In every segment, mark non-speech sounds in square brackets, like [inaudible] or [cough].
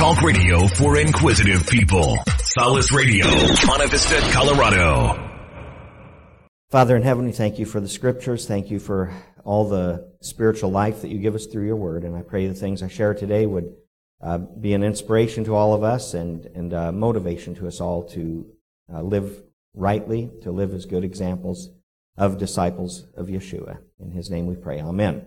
Talk radio for inquisitive people. Solace Radio, Monte Vista, Colorado. Father in heaven, we thank you for the scriptures. Thank you for all the spiritual life that you give us through your word. And I pray the things I share today would uh, be an inspiration to all of us and, and uh, motivation to us all to uh, live rightly, to live as good examples of disciples of Yeshua. In his name we pray. Amen.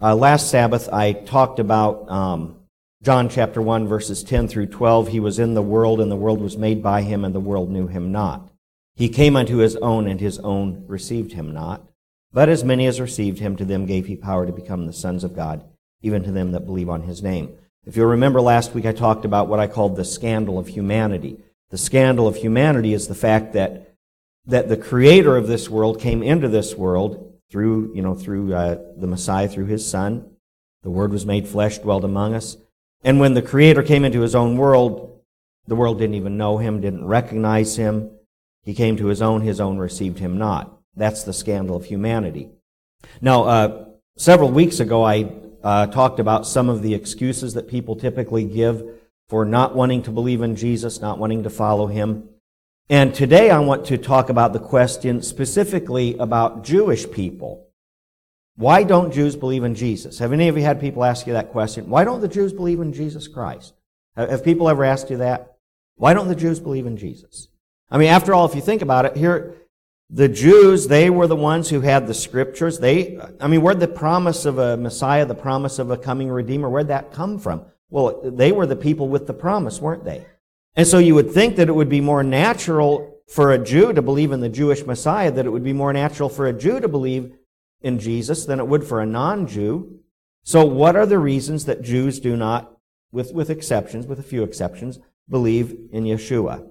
Uh, last Sabbath, I talked about um, John chapter 1, verses 10 through 12. He was in the world, and the world was made by him, and the world knew him not. He came unto his own, and his own received him not. But as many as received him, to them gave he power to become the sons of God, even to them that believe on his name. If you'll remember last week, I talked about what I called the scandal of humanity. The scandal of humanity is the fact that, that the creator of this world came into this world through, you know, through uh, the Messiah, through his son. The Word was made flesh, dwelt among us. And when the Creator came into his own world, the world didn't even know him, didn't recognize him. He came to his own, his own received him not. That's the scandal of humanity. Now, uh, several weeks ago, I uh, talked about some of the excuses that people typically give for not wanting to believe in Jesus, not wanting to follow him. And today I want to talk about the question specifically about Jewish people. Why don't Jews believe in Jesus? Have any of you had people ask you that question? Why don't the Jews believe in Jesus Christ? Have people ever asked you that? Why don't the Jews believe in Jesus? I mean, after all, if you think about it, here, the Jews, they were the ones who had the scriptures. They, I mean, where'd the promise of a Messiah, the promise of a coming Redeemer, where'd that come from? Well, they were the people with the promise, weren't they? And so you would think that it would be more natural for a Jew to believe in the Jewish Messiah, that it would be more natural for a Jew to believe in Jesus than it would for a non-Jew. So what are the reasons that Jews do not, with, with exceptions, with a few exceptions, believe in Yeshua?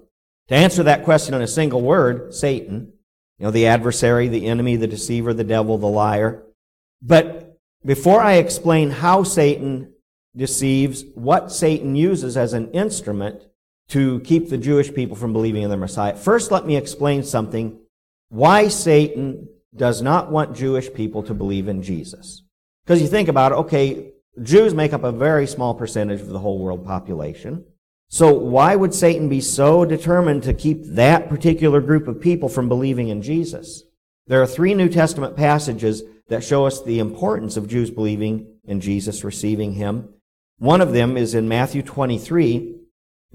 To answer that question in a single word, Satan, you know, the adversary, the enemy, the deceiver, the devil, the liar. But before I explain how Satan deceives, what Satan uses as an instrument to keep the Jewish people from believing in the Messiah. First, let me explain something why Satan does not want Jewish people to believe in Jesus. Because you think about it, okay, Jews make up a very small percentage of the whole world population. So why would Satan be so determined to keep that particular group of people from believing in Jesus? There are three New Testament passages that show us the importance of Jews believing in Jesus, receiving Him. One of them is in Matthew 23,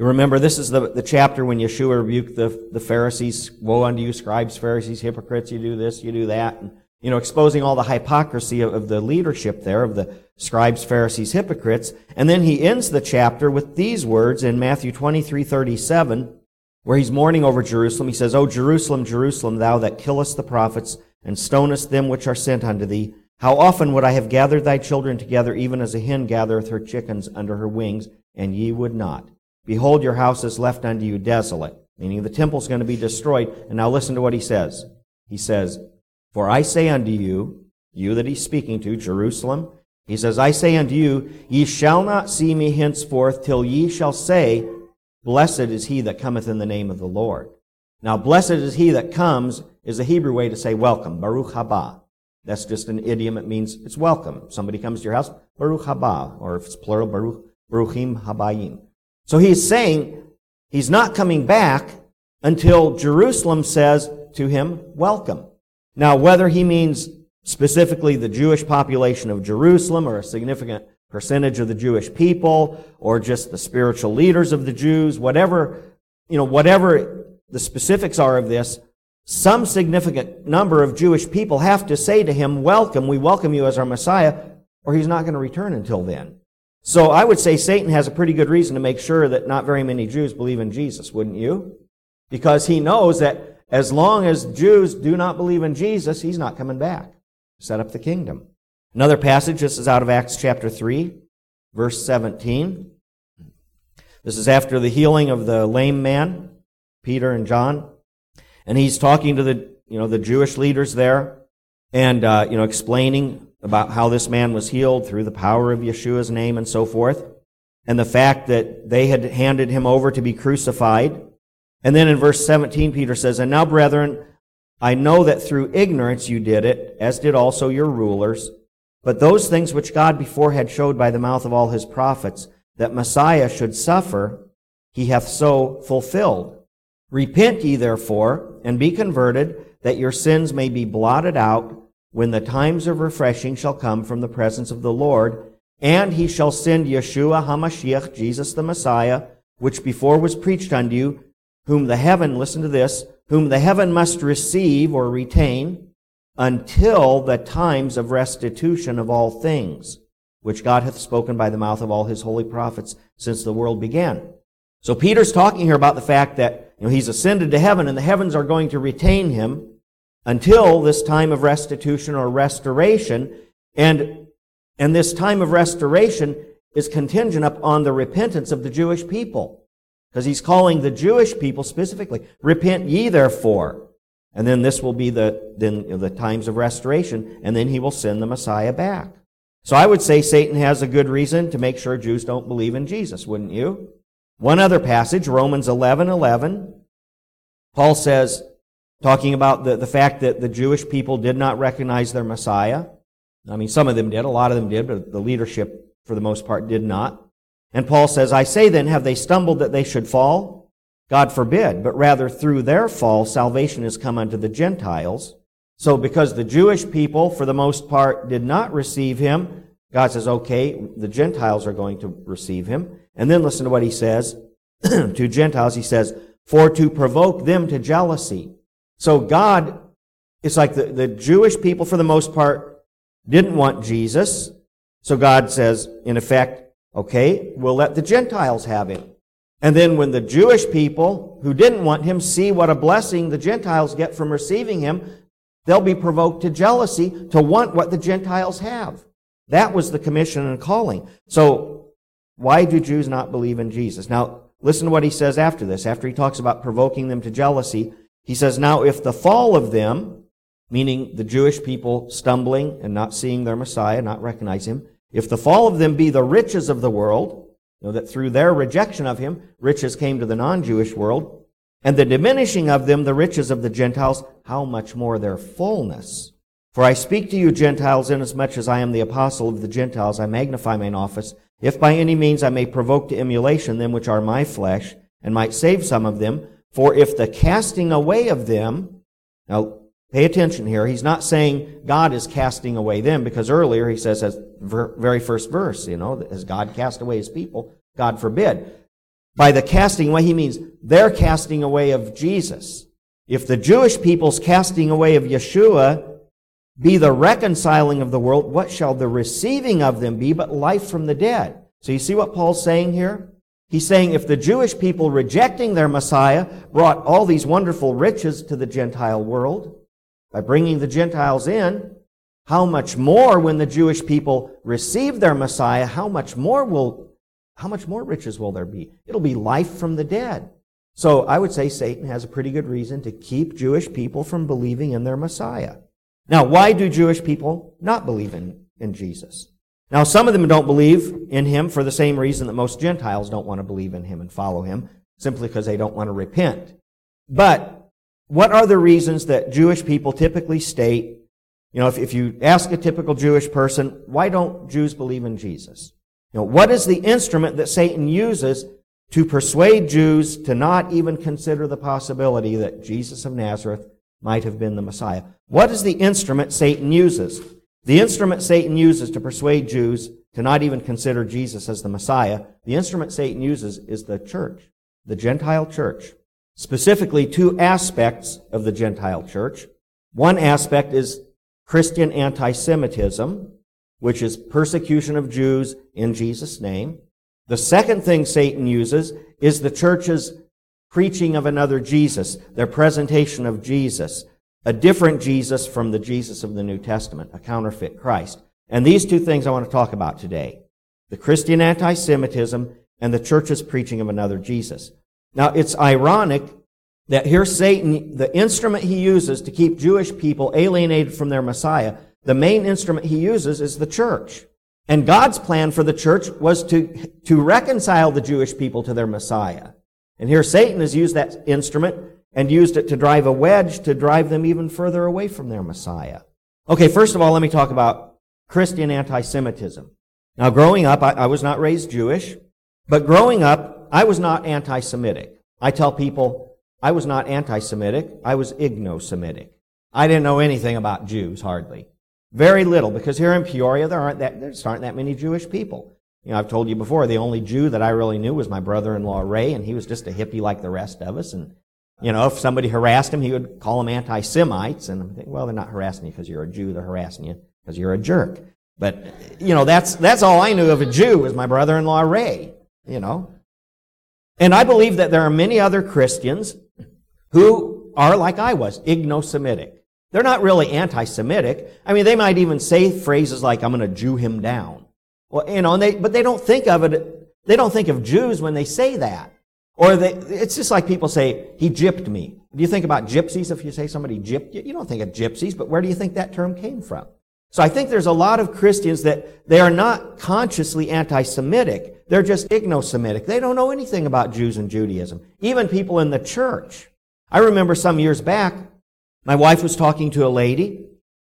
you remember this is the, the chapter when Yeshua rebuked the, the Pharisees, woe unto you, scribes, Pharisees, hypocrites, you do this, you do that. And, you know, exposing all the hypocrisy of, of the leadership there, of the scribes, Pharisees, hypocrites. And then he ends the chapter with these words in Matthew 23, 37, where he's mourning over Jerusalem. He says, O Jerusalem, Jerusalem, thou that killest the prophets and stonest them which are sent unto thee, how often would I have gathered thy children together, even as a hen gathereth her chickens under her wings, and ye would not. Behold, your house is left unto you desolate, meaning the temple's going to be destroyed. And now listen to what he says. He says, For I say unto you, you that he's speaking to, Jerusalem, he says, I say unto you, ye shall not see me henceforth till ye shall say, Blessed is he that cometh in the name of the Lord. Now, blessed is he that comes is a Hebrew way to say welcome, Baruch haba. That's just an idiom. It means it's welcome. Somebody comes to your house, Baruch haba, or if it's plural, Baruch, Baruchim habayim. So he's saying he's not coming back until Jerusalem says to him, welcome. Now, whether he means specifically the Jewish population of Jerusalem or a significant percentage of the Jewish people or just the spiritual leaders of the Jews, whatever, you know, whatever the specifics are of this, some significant number of Jewish people have to say to him, welcome, we welcome you as our Messiah, or he's not going to return until then. So I would say Satan has a pretty good reason to make sure that not very many Jews believe in Jesus, wouldn't you? Because he knows that as long as Jews do not believe in Jesus, he's not coming back. Set up the kingdom. Another passage, this is out of Acts chapter 3, verse 17. This is after the healing of the lame man, Peter and John. And he's talking to the, you know, the Jewish leaders there and, uh, you know, explaining about how this man was healed through the power of Yeshua's name and so forth, and the fact that they had handed him over to be crucified. And then in verse 17, Peter says, And now, brethren, I know that through ignorance you did it, as did also your rulers. But those things which God before had showed by the mouth of all his prophets, that Messiah should suffer, he hath so fulfilled. Repent ye therefore, and be converted, that your sins may be blotted out, when the times of refreshing shall come from the presence of the Lord, and he shall send Yeshua HaMashiach, Jesus the Messiah, which before was preached unto you, whom the heaven, listen to this, whom the heaven must receive or retain, until the times of restitution of all things, which God hath spoken by the mouth of all his holy prophets since the world began. So Peter's talking here about the fact that you know, he's ascended to heaven and the heavens are going to retain him until this time of restitution or restoration. And, and this time of restoration is contingent upon the repentance of the Jewish people. Because he's calling the Jewish people specifically, repent ye therefore. And then this will be the, then the times of restoration, and then he will send the Messiah back. So I would say Satan has a good reason to make sure Jews don't believe in Jesus, wouldn't you? One other passage, Romans 11, 11. Paul says, talking about the, the fact that the Jewish people did not recognize their Messiah. I mean, some of them did, a lot of them did, but the leadership, for the most part, did not. And Paul says, I say then, have they stumbled that they should fall? God forbid, but rather through their fall, salvation has come unto the Gentiles. So because the Jewish people, for the most part, did not receive him, God says, okay, the Gentiles are going to receive him. And then listen to what he says [clears throat] to Gentiles. He says, for to provoke them to jealousy. So God, it's like the, the Jewish people, for the most part, didn't want Jesus. So God says, in effect, okay, we'll let the Gentiles have him. And then when the Jewish people who didn't want him see what a blessing the Gentiles get from receiving him, they'll be provoked to jealousy to want what the Gentiles have. That was the commission and calling. So why do Jews not believe in Jesus? Now, listen to what he says after this. After he talks about provoking them to jealousy, he says, Now, if the fall of them, meaning the Jewish people stumbling and not seeing their Messiah, not recognizing him, if the fall of them be the riches of the world, know, that through their rejection of him, riches came to the non-Jewish world, and the diminishing of them the riches of the Gentiles, how much more their fullness? For I speak to you, Gentiles, inasmuch as I am the apostle of the Gentiles, I magnify mine office, if by any means I may provoke to emulation them which are my flesh, and might save some of them. For if the casting away of them, now pay attention here, he's not saying God is casting away them, because earlier he says, as very first verse, you know, has God cast away his people? God forbid. By the casting away, he means they're casting away of Jesus. If the Jewish people's casting away of Yeshua be the reconciling of the world, what shall the receiving of them be but life from the dead? So you see what Paul's saying here? He's saying if the Jewish people rejecting their Messiah brought all these wonderful riches to the Gentile world by bringing the Gentiles in, how much more when the Jewish people receive their Messiah, how much more will, how much more riches will there be? It'll be life from the dead. So I would say Satan has a pretty good reason to keep Jewish people from believing in their Messiah. Now, why do Jewish people not believe in, in Jesus? Now, some of them don't believe in him for the same reason that most Gentiles don't want to believe in him and follow him, simply because they don't want to repent. But what are the reasons that Jewish people typically state? You know, if, if you ask a typical Jewish person, why don't Jews believe in Jesus? You know, what is the instrument that Satan uses to persuade Jews to not even consider the possibility that Jesus of Nazareth might have been the Messiah? What is the instrument Satan uses? The instrument Satan uses to persuade Jews to not even consider Jesus as the Messiah, the instrument Satan uses is the church, the Gentile church. Specifically, two aspects of the Gentile church. One aspect is Christian anti-Semitism, which is persecution of Jews in Jesus' name. The second thing Satan uses is the church's preaching of another Jesus, their presentation of Jesus a different Jesus from the Jesus of the New Testament, a counterfeit Christ. And these two things I want to talk about today. The Christian anti-Semitism and the church's preaching of another Jesus. Now, it's ironic that here Satan, the instrument he uses to keep Jewish people alienated from their Messiah, the main instrument he uses is the church. And God's plan for the church was to, to reconcile the Jewish people to their Messiah. And here Satan has used that instrument and used it to drive a wedge to drive them even further away from their Messiah. Okay, first of all, let me talk about Christian anti-Semitism. Now, growing up, I, I was not raised Jewish, But growing up, I was not anti-Semitic. I tell people I was not anti-Semitic. I was igno-Semitic. I didn't know anything about Jews, hardly. Very little, because here in Peoria, there aren't that, there just aren't that many Jewish people. You know, I've told you before, the only Jew that I really knew was my brother-in-law Ray, and he was just a hippie like the rest of us. And, you know, if somebody harassed him, he would call them anti-Semites. And I'm thinking, well, they're not harassing you because you're a Jew, they're harassing you because you're a jerk. But, you know, that's, that's all I knew of a Jew was my brother-in-law Ray, you know. And I believe that there are many other Christians who are like I was, igno-Semitic. They're not really anti-Semitic. I mean, they might even say phrases like, I'm going to Jew him down. Well, you know, they, but they don't think of it, they don't think of Jews when they say that. Or they, it's just like people say, he gypped me. Do you think about gypsies if you say somebody gypped you? You don't think of gypsies, but where do you think that term came from? So I think there's a lot of Christians that they are not consciously anti-Semitic. They're just igno-Semitic. They don't know anything about Jews and Judaism. Even people in the church. I remember some years back, my wife was talking to a lady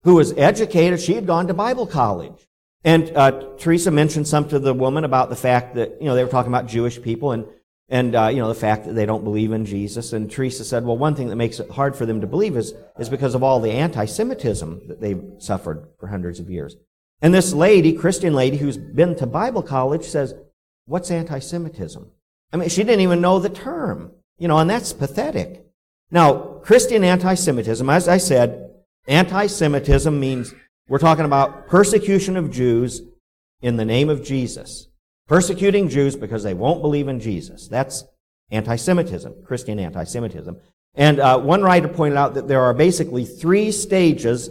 who was educated. She had gone to Bible college. And uh, Teresa mentioned something to the woman about the fact that, you know, they were talking about Jewish people and, and uh, you know, the fact that they don't believe in Jesus. And Teresa said, well, one thing that makes it hard for them to believe is, is because of all the anti-Semitism that they've suffered for hundreds of years. And this lady, Christian lady who's been to Bible college says, what's anti-Semitism? I mean, she didn't even know the term, you know, and that's pathetic. Now, Christian anti-Semitism, as I said, anti-Semitism means we're talking about persecution of Jews in the name of Jesus. Persecuting Jews because they won't believe in Jesus. That's anti-Semitism, Christian anti-Semitism. And uh, one writer pointed out that there are basically three stages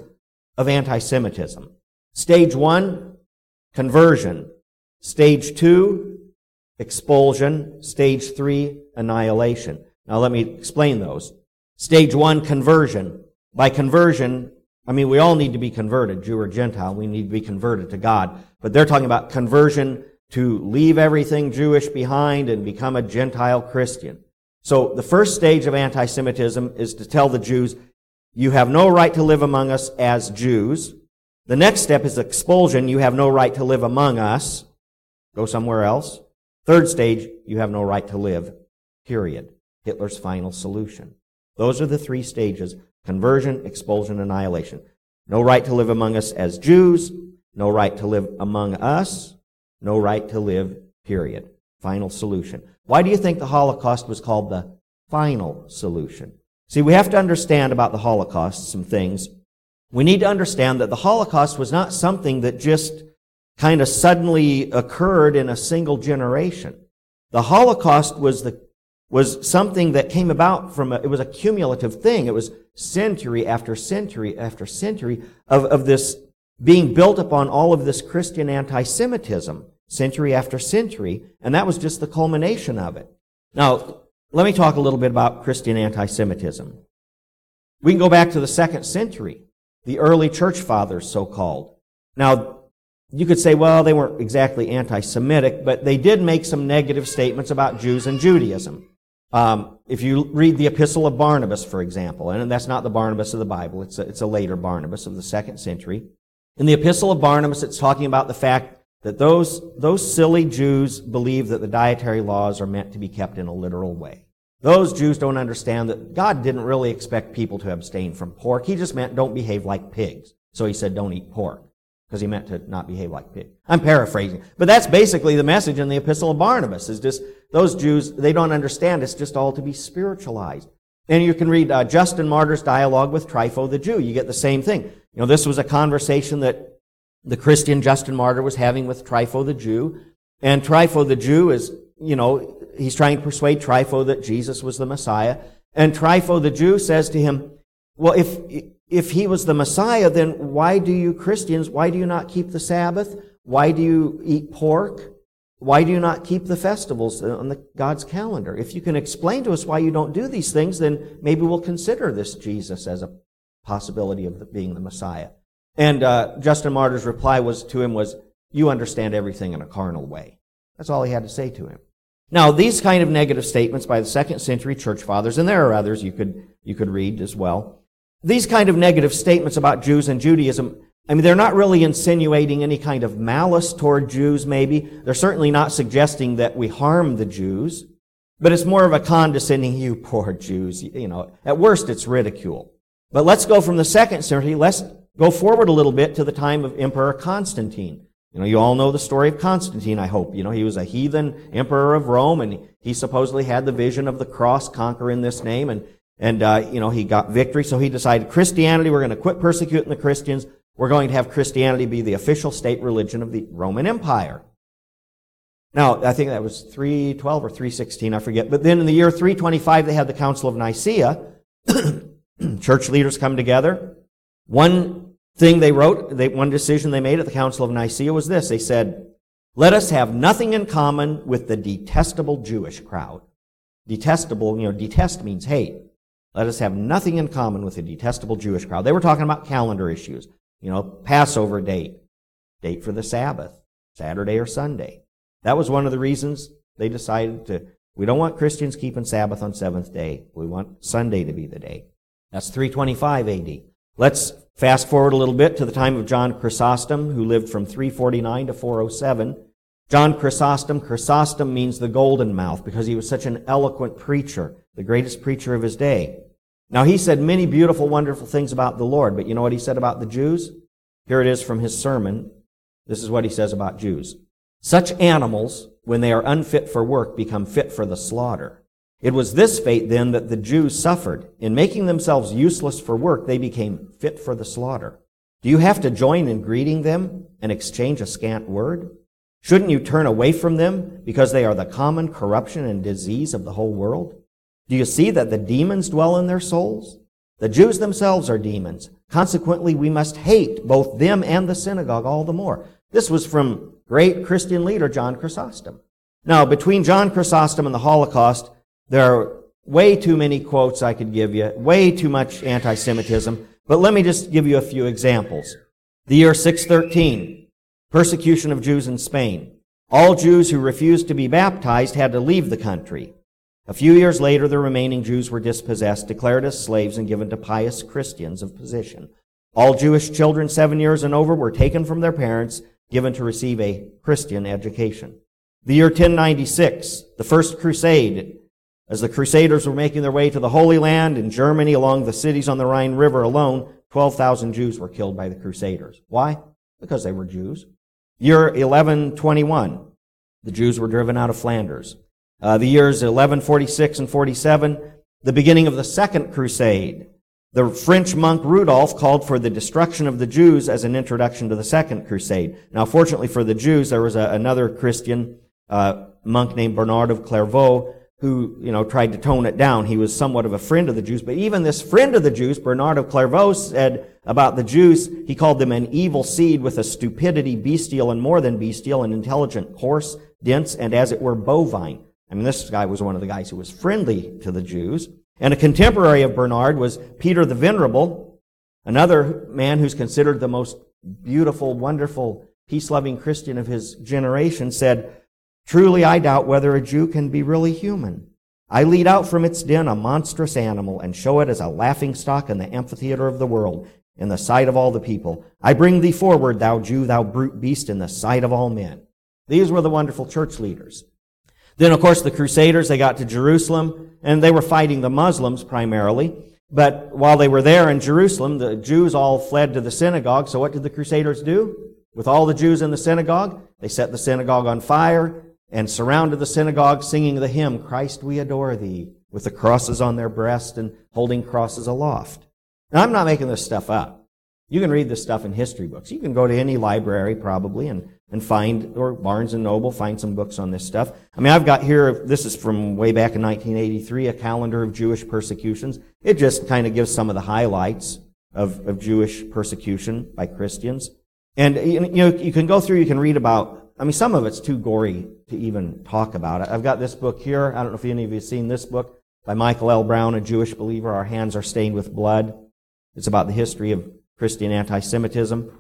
of anti-Semitism. Stage one, conversion. Stage two, expulsion. Stage three, annihilation. Now let me explain those. Stage one, conversion. By conversion, I mean, we all need to be converted, Jew or Gentile. We need to be converted to God. But they're talking about conversion to leave everything Jewish behind and become a Gentile Christian. So the first stage of anti-Semitism is to tell the Jews, you have no right to live among us as Jews. The next step is expulsion. You have no right to live among us. Go somewhere else. Third stage, you have no right to live. Period. Hitler's final solution. Those are the three stages Conversion, expulsion, annihilation. No right to live among us as Jews. No right to live among us. No right to live, period. Final solution. Why do you think the Holocaust was called the final solution? See, we have to understand about the Holocaust some things. We need to understand that the Holocaust was not something that just kind of suddenly occurred in a single generation. The Holocaust was the was something that came about from a, it was a cumulative thing. It was century after century after century of, of this being built upon all of this Christian anti-Semitism, century after century, and that was just the culmination of it. Now, let me talk a little bit about Christian anti-Semitism. We can go back to the second century, the early church fathers, so-called. Now, you could say, well, they weren't exactly anti-Semitic, but they did make some negative statements about Jews and Judaism. Um, if you read the Epistle of Barnabas, for example, and that's not the Barnabas of the Bible, it's a, it's a later Barnabas of the second century. In the Epistle of Barnabas, it's talking about the fact that those, those silly Jews believe that the dietary laws are meant to be kept in a literal way. Those Jews don't understand that God didn't really expect people to abstain from pork. He just meant don't behave like pigs. So he said don't eat pork because he meant to not behave like pigs. I'm paraphrasing. But that's basically the message in the Epistle of Barnabas is just those Jews, they don't understand. It's just all to be spiritualized. And you can read uh, Justin Martyr's dialogue with Trypho the Jew. You get the same thing. You know, this was a conversation that the Christian Justin Martyr was having with Trypho the Jew. And Trypho the Jew is, you know, he's trying to persuade Trypho that Jesus was the Messiah. And Trypho the Jew says to him, well, if, if he was the Messiah, then why do you Christians, why do you not keep the Sabbath? Why do you eat pork? Why do you not keep the festivals on the, God's calendar? If you can explain to us why you don't do these things, then maybe we'll consider this Jesus as a possibility of being the Messiah. And uh, Justin Martyr's reply was to him was, "You understand everything in a carnal way." That's all he had to say to him. Now, these kind of negative statements by the second century church fathers, and there are others you could you could read as well. These kind of negative statements about Jews and Judaism I mean, they're not really insinuating any kind of malice toward Jews, maybe. They're certainly not suggesting that we harm the Jews, but it's more of a condescending, you poor Jews. You know, at worst, it's ridicule. But let's go from the second century, let's go forward a little bit to the time of Emperor Constantine. You know, you all know the story of Constantine, I hope. You know, he was a heathen emperor of Rome, and he supposedly had the vision of the cross conquering this name, and, and uh, you know, he got victory, so he decided Christianity, we're going to quit persecuting the Christians, we're going to have Christianity be the official state religion of the Roman Empire. Now, I think that was 312 or 316, I forget. But then in the year 325, they had the Council of Nicaea. [clears throat] Church leaders come together. One thing they wrote, they, one decision they made at the Council of Nicaea was this. They said, let us have nothing in common with the detestable Jewish crowd. Detestable, you know, detest means hate. Let us have nothing in common with the detestable Jewish crowd. They were talking about calendar issues. You know, Passover date, date for the Sabbath, Saturday or Sunday. That was one of the reasons they decided to, we don't want Christians keeping Sabbath on seventh day. We want Sunday to be the day. That's 325 AD. Let's fast forward a little bit to the time of John Chrysostom, who lived from 349 to 407. John Chrysostom, Chrysostom means the golden mouth because he was such an eloquent preacher, the greatest preacher of his day. Now, he said many beautiful, wonderful things about the Lord, but you know what he said about the Jews? Here it is from his sermon. This is what he says about Jews. Such animals, when they are unfit for work, become fit for the slaughter. It was this fate then that the Jews suffered. In making themselves useless for work, they became fit for the slaughter. Do you have to join in greeting them and exchange a scant word? Shouldn't you turn away from them because they are the common corruption and disease of the whole world? Do you see that the demons dwell in their souls? The Jews themselves are demons. Consequently, we must hate both them and the synagogue all the more. This was from great Christian leader John Chrysostom. Now, between John Chrysostom and the Holocaust, there are way too many quotes I could give you, way too much anti-Semitism, but let me just give you a few examples. The year 613, persecution of Jews in Spain. All Jews who refused to be baptized had to leave the country. A few years later, the remaining Jews were dispossessed, declared as slaves, and given to pious Christians of position. All Jewish children seven years and over were taken from their parents, given to receive a Christian education. The year 1096, the First Crusade, as the Crusaders were making their way to the Holy Land in Germany along the cities on the Rhine River alone, 12,000 Jews were killed by the Crusaders. Why? Because they were Jews. Year 1121, the Jews were driven out of Flanders. Uh, the years 1146 and 47, the beginning of the Second Crusade. The French monk Rudolf called for the destruction of the Jews as an introduction to the Second Crusade. Now, fortunately for the Jews, there was a, another Christian uh, monk named Bernard of Clairvaux who, you know, tried to tone it down. He was somewhat of a friend of the Jews, but even this friend of the Jews, Bernard of Clairvaux, said about the Jews, he called them an evil seed with a stupidity bestial and more than bestial and intelligent, coarse, dense, and as it were bovine. I mean, this guy was one of the guys who was friendly to the Jews. And a contemporary of Bernard was Peter the Venerable, another man who's considered the most beautiful, wonderful, peace-loving Christian of his generation, said, Truly I doubt whether a Jew can be really human. I lead out from its den a monstrous animal and show it as a laughing stock in the amphitheater of the world, in the sight of all the people. I bring thee forward, thou Jew, thou brute beast, in the sight of all men. These were the wonderful church leaders. Then, of course, the Crusaders, they got to Jerusalem, and they were fighting the Muslims primarily. But while they were there in Jerusalem, the Jews all fled to the synagogue. So what did the Crusaders do? With all the Jews in the synagogue, they set the synagogue on fire and surrounded the synagogue singing the hymn, Christ we adore thee, with the crosses on their breast and holding crosses aloft. Now, I'm not making this stuff up. You can read this stuff in history books. You can go to any library probably and and find, or Barnes and Noble, find some books on this stuff. I mean, I've got here, this is from way back in 1983, a calendar of Jewish persecutions. It just kind of gives some of the highlights of, of Jewish persecution by Christians. And, you know, you can go through, you can read about, I mean, some of it's too gory to even talk about. It. I've got this book here. I don't know if any of you have seen this book by Michael L. Brown, a Jewish believer. Our hands are stained with blood. It's about the history of Christian anti-Semitism.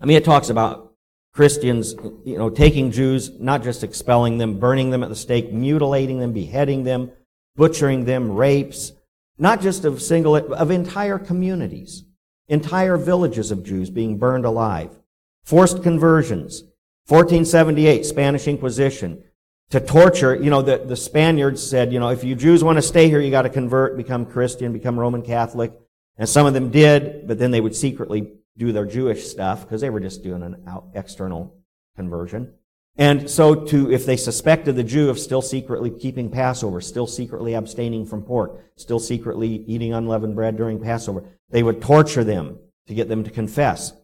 I mean, it talks about Christians, you know, taking Jews, not just expelling them, burning them at the stake, mutilating them, beheading them, butchering them, rapes, not just of single, of entire communities. entire villages of Jews being burned alive, forced conversions, 1478, Spanish Inquisition, to torture, you know, the, the Spaniards said, you know, if you Jews want to stay here, you got to convert, become Christian, become Roman Catholic. And some of them did, but then they would secretly do their Jewish stuff because they were just doing an out, external conversion. And so to, if they suspected the Jew of still secretly keeping Passover, still secretly abstaining from pork, still secretly eating unleavened bread during Passover, they would torture them to get them to confess.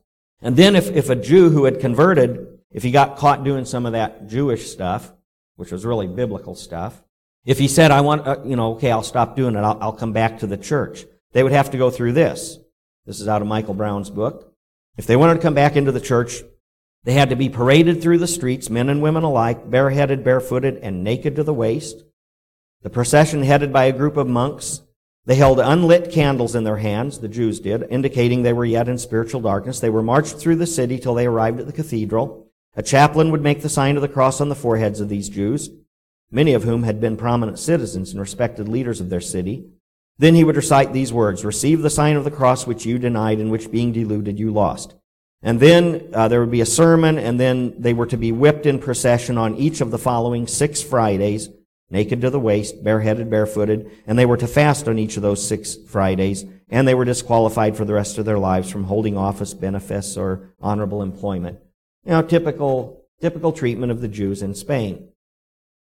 And then if, if a Jew who had converted, if he got caught doing some of that Jewish stuff, which was really biblical stuff, if he said, I want, uh, you know, okay, I'll stop doing it, I'll, I'll come back to the church, they would have to go through this. This is out of Michael Brown's book. If they wanted to come back into the church, they had to be paraded through the streets, men and women alike, bareheaded, barefooted, and naked to the waist. The procession headed by a group of monks. They held unlit candles in their hands, the Jews did, indicating they were yet in spiritual darkness. They were marched through the city till they arrived at the cathedral. A chaplain would make the sign of the cross on the foreheads of these Jews, many of whom had been prominent citizens and respected leaders of their city. Then he would recite these words, Receive the sign of the cross which you denied and which being deluded you lost. And then uh, there would be a sermon, and then they were to be whipped in procession on each of the following six Fridays, naked to the waist, bareheaded, barefooted, and they were to fast on each of those six Fridays, and they were disqualified for the rest of their lives from holding office, benefice, or honorable employment. You know, typical, typical treatment of the Jews in Spain.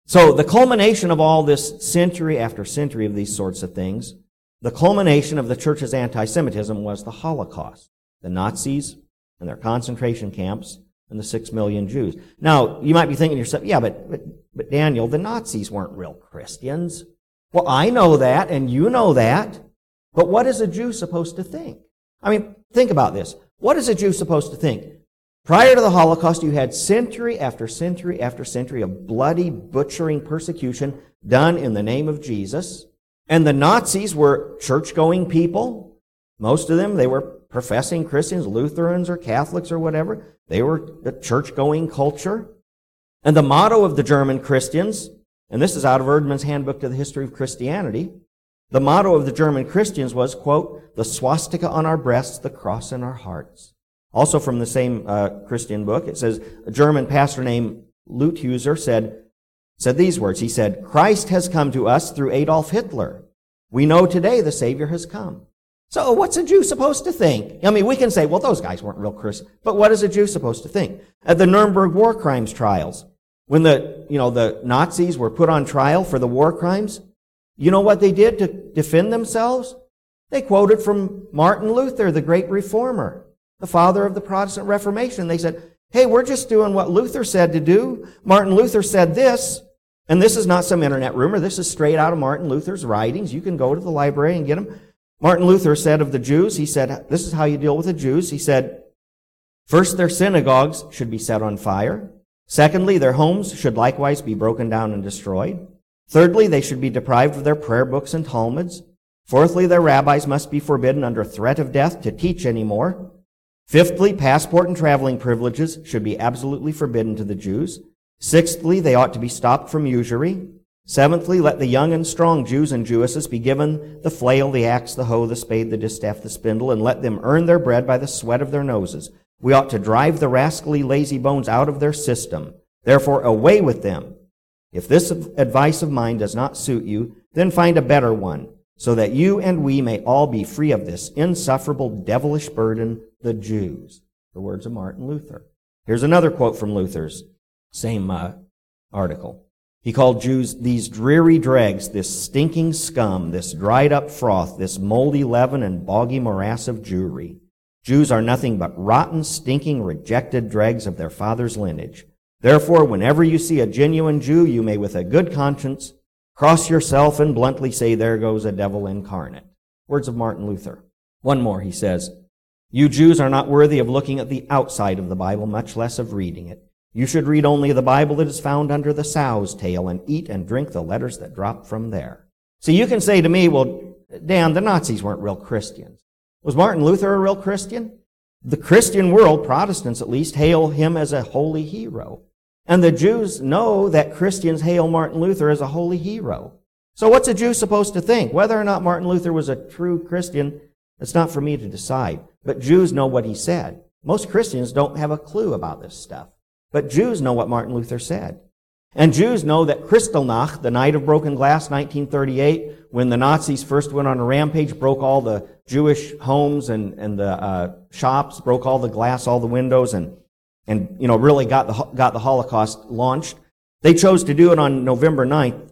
So the culmination of all this century after century of these sorts of things, the culmination of the church's anti-Semitism was the Holocaust. The Nazis and their concentration camps and the six million Jews. Now, you might be thinking to yourself, yeah, but, but, but Daniel, the Nazis weren't real Christians. Well, I know that and you know that. But what is a Jew supposed to think? I mean, think about this. What is a Jew supposed to think? Prior to the Holocaust, you had century after century after century of bloody, butchering persecution done in the name of Jesus. And the Nazis were church-going people. Most of them, they were professing Christians, Lutherans or Catholics or whatever. They were a church-going culture. And the motto of the German Christians, and this is out of Eerdmans' Handbook to the History of Christianity, the motto of the German Christians was, quote, the swastika on our breasts, the cross in our hearts. Also from the same uh, Christian book, it says a German pastor named Leutheuser said, said these words. He said, Christ has come to us through Adolf Hitler. We know today the Savior has come. So what's a Jew supposed to think? I mean, we can say, well, those guys weren't real Christians. But what is a Jew supposed to think? At the Nuremberg war crimes trials, when the, you know, the Nazis were put on trial for the war crimes, you know what they did to defend themselves? They quoted from Martin Luther, the great reformer the father of the Protestant Reformation. They said, hey, we're just doing what Luther said to do. Martin Luther said this, and this is not some internet rumor. This is straight out of Martin Luther's writings. You can go to the library and get them. Martin Luther said of the Jews, he said, this is how you deal with the Jews. He said, first, their synagogues should be set on fire. Secondly, their homes should likewise be broken down and destroyed. Thirdly, they should be deprived of their prayer books and Talmuds. Fourthly, their rabbis must be forbidden under threat of death to teach anymore. Fifthly, passport and traveling privileges should be absolutely forbidden to the Jews. Sixthly, they ought to be stopped from usury. Seventhly, let the young and strong Jews and Jewesses be given the flail, the axe, the hoe, the spade, the distaff, the spindle, and let them earn their bread by the sweat of their noses. We ought to drive the rascally lazy bones out of their system. Therefore, away with them. If this advice of mine does not suit you, then find a better one, so that you and we may all be free of this insufferable devilish burden the Jews. The words of Martin Luther. Here's another quote from Luther's same uh, article. He called Jews these dreary dregs, this stinking scum, this dried up froth, this moldy leaven and boggy morass of Jewry. Jews are nothing but rotten, stinking, rejected dregs of their father's lineage. Therefore, whenever you see a genuine Jew, you may with a good conscience cross yourself and bluntly say, there goes a devil incarnate. Words of Martin Luther. One more, he says, you Jews are not worthy of looking at the outside of the Bible, much less of reading it. You should read only the Bible that is found under the sow's tail and eat and drink the letters that drop from there. So you can say to me, well, Dan, the Nazis weren't real Christians. Was Martin Luther a real Christian? The Christian world, Protestants at least, hail him as a holy hero. And the Jews know that Christians hail Martin Luther as a holy hero. So what's a Jew supposed to think? Whether or not Martin Luther was a true Christian, it's not for me to decide. but Jews know what he said. Most Christians don't have a clue about this stuff. But Jews know what Martin Luther said. And Jews know that Kristallnacht, the night of broken glass, 1938, when the Nazis first went on a rampage, broke all the Jewish homes and, and the uh, shops, broke all the glass, all the windows, and, and you know, really got the, got the Holocaust launched. They chose to do it on November 9th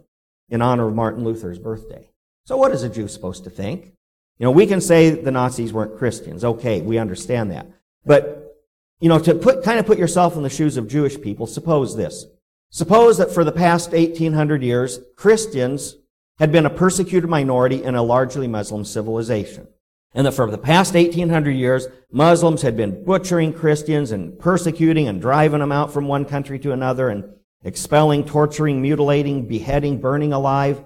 in honor of Martin Luther's birthday. So what is a Jew supposed to think? You know, we can say the Nazis weren't Christians. Okay, we understand that. But, you know, to put, kind of put yourself in the shoes of Jewish people, suppose this. Suppose that for the past 1800 years, Christians had been a persecuted minority in a largely Muslim civilization. And that for the past 1800 years, Muslims had been butchering Christians and persecuting and driving them out from one country to another and expelling, torturing, mutilating, beheading, burning alive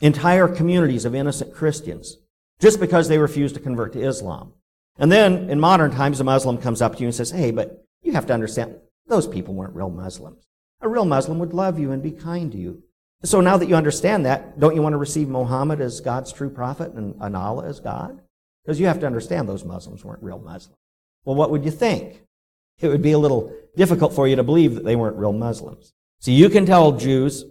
entire communities of innocent Christians just because they refused to convert to Islam. And then in modern times, a Muslim comes up to you and says, Hey, but you have to understand, those people weren't real Muslims. A real Muslim would love you and be kind to you. So now that you understand that, don't you want to receive Muhammad as God's true prophet and, Allah as God? Because you have to understand those Muslims weren't real Muslims. Well, what would you think? It would be a little difficult for you to believe that they weren't real Muslims. So you can tell Jews,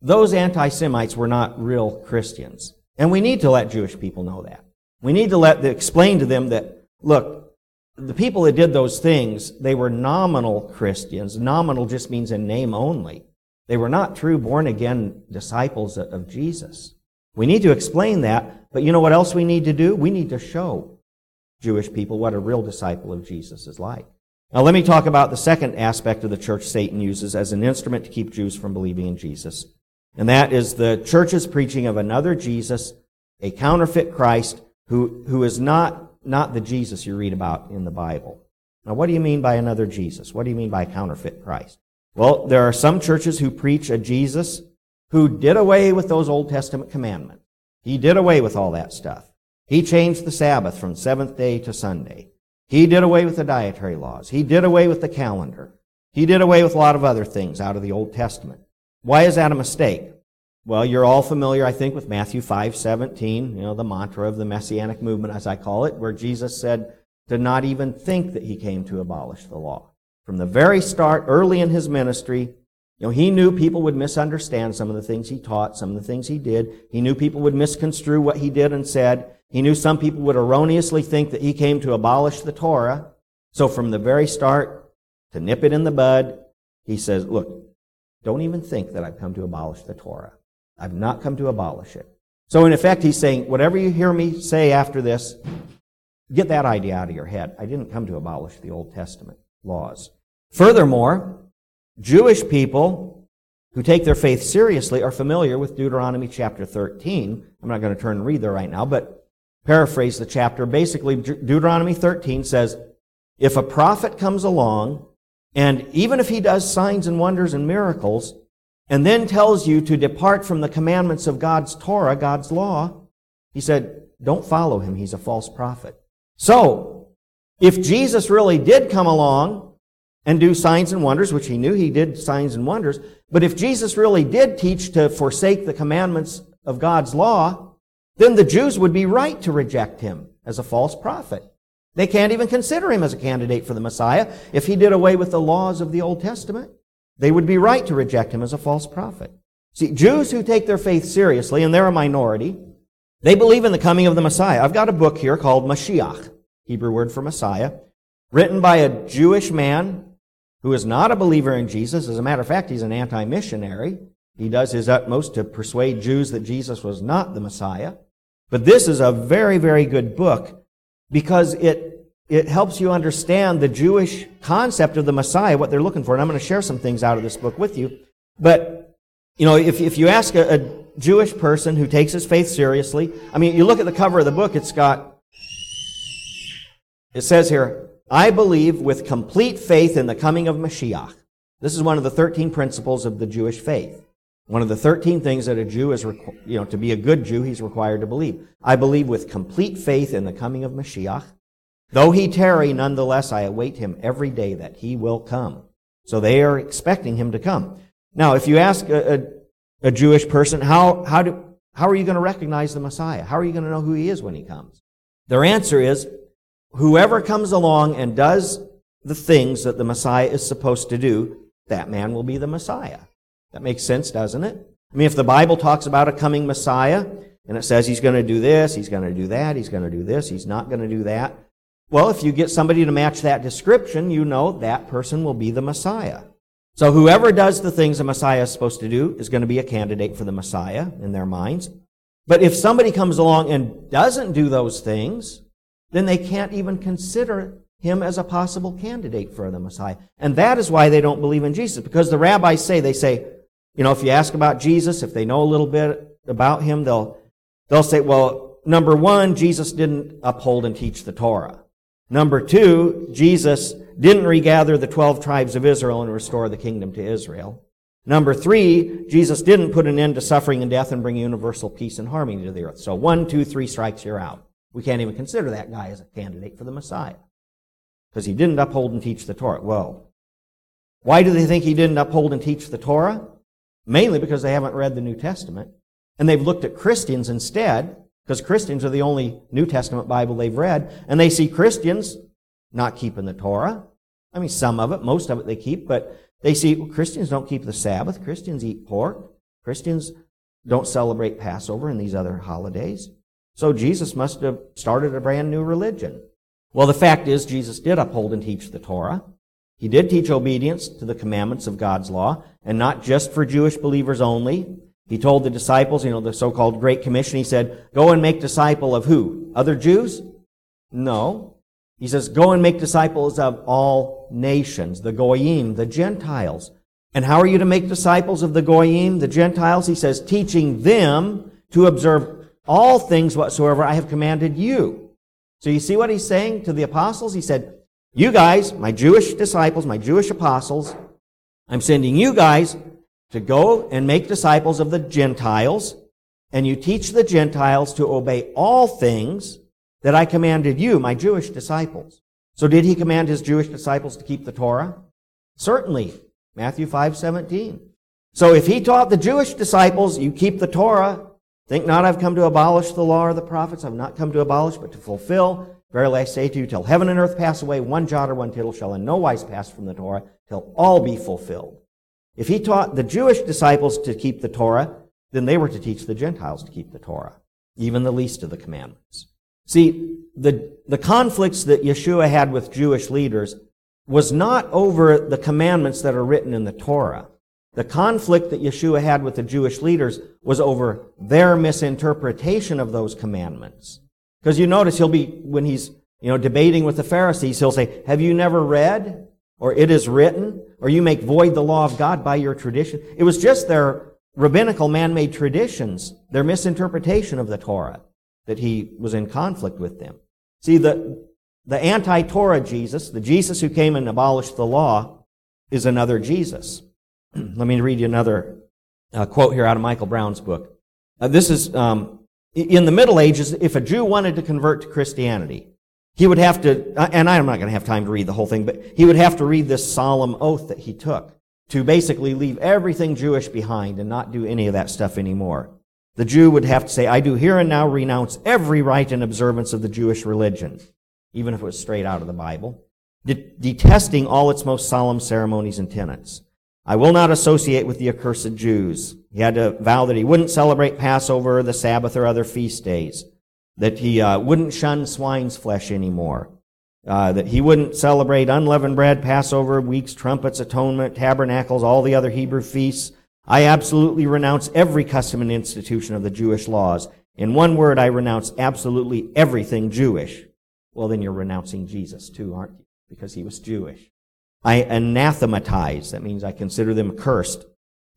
those anti-Semites were not real Christians. And we need to let Jewish people know that. We need to let explain to them that, look, the people that did those things, they were nominal Christians. Nominal just means in name only. They were not true born again disciples of Jesus. We need to explain that, but you know what else we need to do? We need to show Jewish people what a real disciple of Jesus is like. Now let me talk about the second aspect of the church Satan uses as an instrument to keep Jews from believing in Jesus. And that is the church's preaching of another Jesus, a counterfeit Christ, who, who is not, not the Jesus you read about in the Bible. Now, what do you mean by another Jesus? What do you mean by counterfeit Christ? Well, there are some churches who preach a Jesus who did away with those Old Testament commandments. He did away with all that stuff. He changed the Sabbath from seventh day to Sunday. He did away with the dietary laws. He did away with the calendar. He did away with a lot of other things out of the Old Testament. Why is that a mistake? Well, you're all familiar, I think, with Matthew 5, 17, you know, the mantra of the Messianic movement, as I call it, where Jesus said to not even think that he came to abolish the law. From the very start, early in his ministry, you know, he knew people would misunderstand some of the things he taught, some of the things he did. He knew people would misconstrue what he did and said. He knew some people would erroneously think that he came to abolish the Torah. So from the very start, to nip it in the bud, he says, look, don't even think that I've come to abolish the Torah. I've not come to abolish it. So in effect, he's saying, whatever you hear me say after this, get that idea out of your head. I didn't come to abolish the Old Testament laws. Furthermore, Jewish people who take their faith seriously are familiar with Deuteronomy chapter 13. I'm not going to turn and read there right now, but paraphrase the chapter. Basically, Deuteronomy 13 says, if a prophet comes along, and even if he does signs and wonders and miracles, and then tells you to depart from the commandments of God's Torah, God's law, he said, don't follow him. He's a false prophet. So, if Jesus really did come along and do signs and wonders, which he knew he did signs and wonders, but if Jesus really did teach to forsake the commandments of God's law, then the Jews would be right to reject him as a false prophet. They can't even consider him as a candidate for the Messiah if he did away with the laws of the Old Testament. They would be right to reject him as a false prophet. See, Jews who take their faith seriously, and they're a minority, they believe in the coming of the Messiah. I've got a book here called Mashiach, Hebrew word for Messiah, written by a Jewish man who is not a believer in Jesus. As a matter of fact, he's an anti-missionary. He does his utmost to persuade Jews that Jesus was not the Messiah. But this is a very, very good book because it it helps you understand the Jewish concept of the Messiah, what they're looking for. And I'm going to share some things out of this book with you. But, you know, if, if you ask a, a Jewish person who takes his faith seriously, I mean, you look at the cover of the book, it's got, it says here, I believe with complete faith in the coming of Mashiach. This is one of the 13 principles of the Jewish faith. One of the 13 things that a Jew is, you know, to be a good Jew, he's required to believe. I believe with complete faith in the coming of Mashiach. Though he tarry, nonetheless, I await him every day that he will come. So they are expecting him to come. Now, if you ask a, a, a Jewish person, how, how, do, how are you going to recognize the Messiah? How are you going to know who he is when he comes? Their answer is, whoever comes along and does the things that the Messiah is supposed to do, that man will be the Messiah. That makes sense, doesn't it? I mean, if the Bible talks about a coming Messiah, and it says he's going to do this, he's going to do that, he's going to do this, he's not going to do that, well, if you get somebody to match that description, you know that person will be the Messiah. So whoever does the things the Messiah is supposed to do is going to be a candidate for the Messiah in their minds. But if somebody comes along and doesn't do those things, then they can't even consider him as a possible candidate for the Messiah. And that is why they don't believe in Jesus. Because the rabbis say, they say, you know, if you ask about Jesus, if they know a little bit about him, they'll, they'll say, well, number one, Jesus didn't uphold and teach the Torah. Number two, Jesus didn't regather the 12 tribes of Israel and restore the kingdom to Israel. Number three, Jesus didn't put an end to suffering and death and bring universal peace and harmony to the earth. So one, two, three strikes, you're out. We can't even consider that guy as a candidate for the Messiah. Because he didn't uphold and teach the Torah. Well, why do they think he didn't uphold and teach the Torah? Mainly because they haven't read the New Testament. And they've looked at Christians instead because Christians are the only New Testament Bible they've read, and they see Christians not keeping the Torah. I mean, some of it, most of it they keep, but they see well, Christians don't keep the Sabbath. Christians eat pork. Christians don't celebrate Passover and these other holidays. So Jesus must have started a brand new religion. Well, the fact is, Jesus did uphold and teach the Torah. He did teach obedience to the commandments of God's law, and not just for Jewish believers only. He told the disciples, you know, the so-called Great Commission, he said, go and make disciple of who? Other Jews? No. He says, go and make disciples of all nations, the Goyim, the Gentiles. And how are you to make disciples of the Goyim, the Gentiles? He says, teaching them to observe all things whatsoever I have commanded you. So you see what he's saying to the apostles? He said, you guys, my Jewish disciples, my Jewish apostles, I'm sending you guys to go and make disciples of the Gentiles, and you teach the Gentiles to obey all things that I commanded you, my Jewish disciples. So did he command his Jewish disciples to keep the Torah? Certainly. Matthew 5, 17. So if he taught the Jewish disciples, you keep the Torah, think not I've come to abolish the law or the prophets. I've not come to abolish, but to fulfill. Verily I say to you, till heaven and earth pass away, one jot or one tittle shall in no wise pass from the Torah, till all be fulfilled. If he taught the Jewish disciples to keep the Torah, then they were to teach the Gentiles to keep the Torah, even the least of the commandments. See, the, the conflicts that Yeshua had with Jewish leaders was not over the commandments that are written in the Torah. The conflict that Yeshua had with the Jewish leaders was over their misinterpretation of those commandments. Because you notice he'll be, when he's, you know, debating with the Pharisees, he'll say, have you never read? Or it is written? or you make void the law of God by your tradition. It was just their rabbinical man-made traditions, their misinterpretation of the Torah, that he was in conflict with them. See, the, the anti-Torah Jesus, the Jesus who came and abolished the law, is another Jesus. [clears throat] Let me read you another uh, quote here out of Michael Brown's book. Uh, this is, um, in the Middle Ages, if a Jew wanted to convert to Christianity, he would have to, and I'm not going to have time to read the whole thing, but he would have to read this solemn oath that he took to basically leave everything Jewish behind and not do any of that stuff anymore. The Jew would have to say, I do here and now renounce every rite and observance of the Jewish religion, even if it was straight out of the Bible, detesting all its most solemn ceremonies and tenets. I will not associate with the accursed Jews. He had to vow that he wouldn't celebrate Passover, the Sabbath, or other feast days that he uh, wouldn't shun swine's flesh anymore, uh, that he wouldn't celebrate unleavened bread, Passover, weeks, trumpets, atonement, tabernacles, all the other Hebrew feasts. I absolutely renounce every custom and institution of the Jewish laws. In one word, I renounce absolutely everything Jewish. Well, then you're renouncing Jesus too, aren't you? Because he was Jewish. I anathematize, that means I consider them cursed,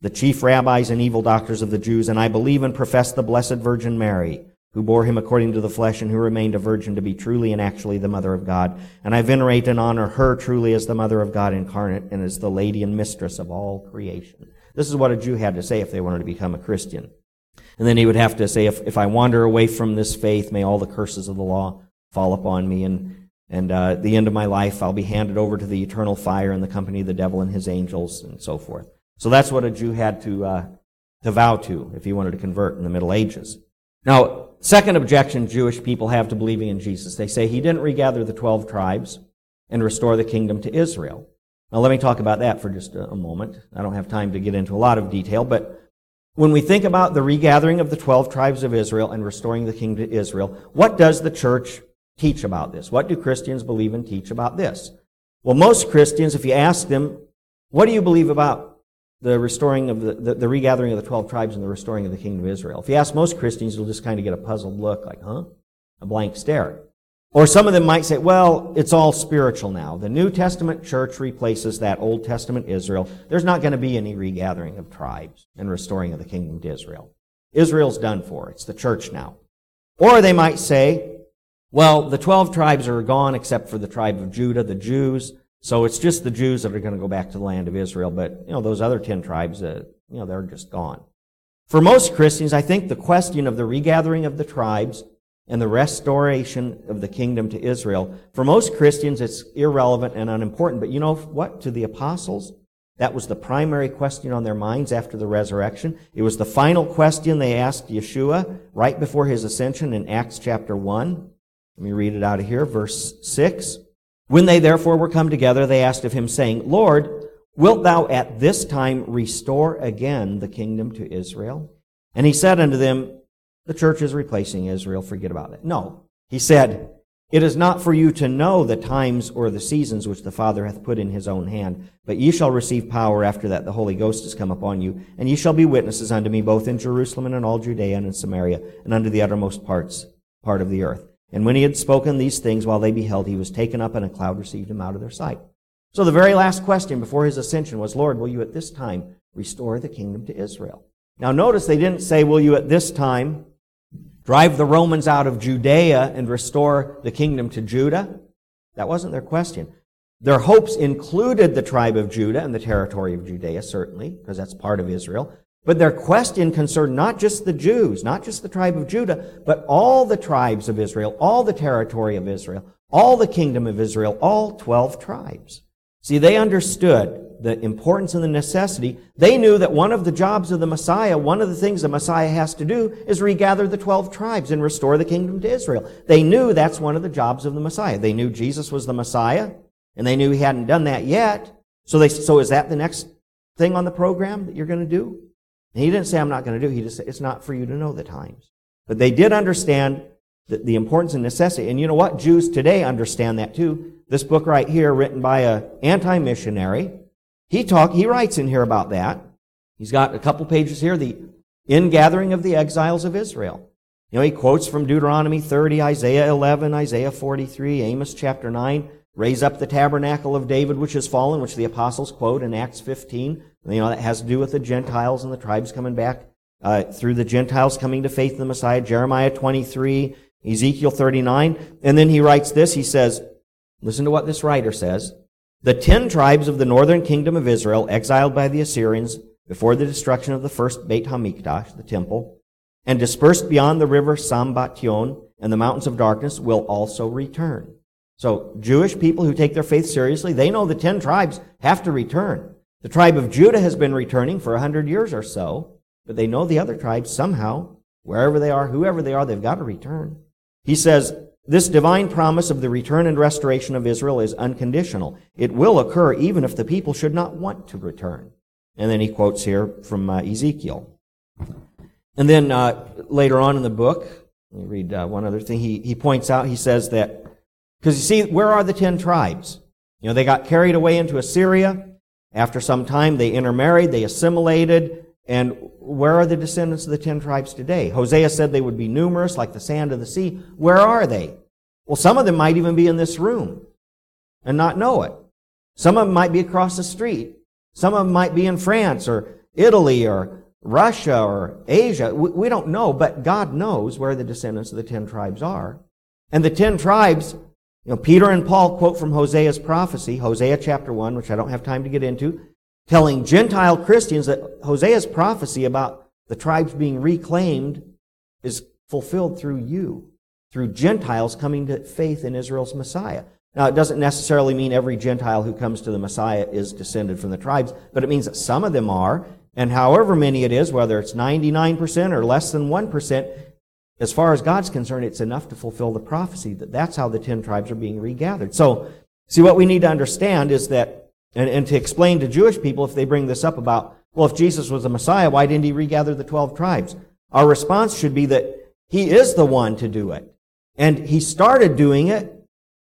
the chief rabbis and evil doctors of the Jews, and I believe and profess the Blessed Virgin Mary who bore him according to the flesh and who remained a virgin to be truly and actually the mother of God. And I venerate and honor her truly as the mother of God incarnate and as the lady and mistress of all creation. This is what a Jew had to say if they wanted to become a Christian. And then he would have to say, if, if I wander away from this faith, may all the curses of the law fall upon me. And, and uh, at the end of my life, I'll be handed over to the eternal fire in the company of the devil and his angels and so forth. So that's what a Jew had to, uh, to vow to if he wanted to convert in the Middle Ages. Now, second objection Jewish people have to believing in Jesus. They say he didn't regather the 12 tribes and restore the kingdom to Israel. Now, let me talk about that for just a moment. I don't have time to get into a lot of detail, but when we think about the regathering of the 12 tribes of Israel and restoring the kingdom to Israel, what does the church teach about this? What do Christians believe and teach about this? Well, most Christians, if you ask them, what do you believe about the restoring of the, the, the, regathering of the 12 tribes and the restoring of the kingdom of Israel? If you ask most Christians, you'll just kind of get a puzzled look like, huh? A blank stare. Or some of them might say, well, it's all spiritual now. The New Testament church replaces that Old Testament Israel. There's not going to be any regathering of tribes and restoring of the kingdom to Israel. Israel's done for. It's the church now. Or they might say, well, the 12 tribes are gone except for the tribe of Judah, the Jews. So it's just the Jews that are going to go back to the land of Israel. But, you know, those other 10 tribes, uh, you know, they're just gone. For most Christians, I think the question of the regathering of the tribes and the restoration of the kingdom to Israel. For most Christians, it's irrelevant and unimportant. But you know what? To the apostles, that was the primary question on their minds after the resurrection. It was the final question they asked Yeshua right before his ascension in Acts chapter 1. Let me read it out of here, verse 6. When they therefore were come together, they asked of him, saying, Lord, wilt thou at this time restore again the kingdom to Israel? And he said unto them, the church is replacing Israel. Forget about it. No. He said, It is not for you to know the times or the seasons which the Father hath put in his own hand, but ye shall receive power after that the Holy Ghost is come upon you, and ye shall be witnesses unto me both in Jerusalem and in all Judea and in Samaria, and unto the uttermost parts, part of the earth. And when he had spoken these things while they beheld, he was taken up, and a cloud received him out of their sight. So the very last question before his ascension was, Lord, will you at this time restore the kingdom to Israel? Now notice they didn't say, will you at this time drive the Romans out of Judea and restore the kingdom to Judah? That wasn't their question. Their hopes included the tribe of Judah and the territory of Judea, certainly, because that's part of Israel. But their question concerned not just the Jews, not just the tribe of Judah, but all the tribes of Israel, all the territory of Israel, all the kingdom of Israel, all 12 tribes. See, they understood the importance and the necessity, they knew that one of the jobs of the Messiah, one of the things the Messiah has to do is regather the 12 tribes and restore the kingdom to Israel. They knew that's one of the jobs of the Messiah. They knew Jesus was the Messiah, and they knew he hadn't done that yet. So they, so is that the next thing on the program that you're going to do? And he didn't say, I'm not going to do. it. He just said, it's not for you to know the times. But they did understand the, the importance and necessity. And you know what? Jews today understand that too. This book right here, written by a anti-missionary, he talk, he writes in here about that. He's got a couple pages here, the ingathering of the exiles of Israel. You know, he quotes from Deuteronomy 30, Isaiah 11, Isaiah 43, Amos chapter 9, raise up the tabernacle of David which has fallen, which the apostles quote in Acts 15. You know, that has to do with the Gentiles and the tribes coming back uh, through the Gentiles coming to faith in the Messiah. Jeremiah 23, Ezekiel 39. And then he writes this, he says, listen to what this writer says. The ten tribes of the northern kingdom of Israel, exiled by the Assyrians before the destruction of the first Beit HaMikdash, the temple, and dispersed beyond the river Sambatyon and the mountains of darkness, will also return. So, Jewish people who take their faith seriously, they know the ten tribes have to return. The tribe of Judah has been returning for a hundred years or so, but they know the other tribes somehow, wherever they are, whoever they are, they've got to return. He says, this divine promise of the return and restoration of Israel is unconditional. It will occur even if the people should not want to return. And then he quotes here from uh, Ezekiel. And then uh, later on in the book, let me read uh, one other thing. He, he points out, he says that, because you see, where are the ten tribes? You know, they got carried away into Assyria. After some time, they intermarried, they assimilated, and where are the descendants of the ten tribes today? Hosea said they would be numerous like the sand of the sea. Where are they? Well, some of them might even be in this room and not know it. Some of them might be across the street. Some of them might be in France or Italy or Russia or Asia. We don't know, but God knows where the descendants of the ten tribes are. And the ten tribes, you know, Peter and Paul quote from Hosea's prophecy, Hosea chapter 1, which I don't have time to get into telling Gentile Christians that Hosea's prophecy about the tribes being reclaimed is fulfilled through you, through Gentiles coming to faith in Israel's Messiah. Now, it doesn't necessarily mean every Gentile who comes to the Messiah is descended from the tribes, but it means that some of them are, and however many it is, whether it's 99% or less than 1%, as far as God's concerned, it's enough to fulfill the prophecy that that's how the ten tribes are being regathered. So, see, what we need to understand is that, and, and to explain to Jewish people if they bring this up about, well, if Jesus was the Messiah, why didn't he regather the 12 tribes? Our response should be that he is the one to do it. And he started doing it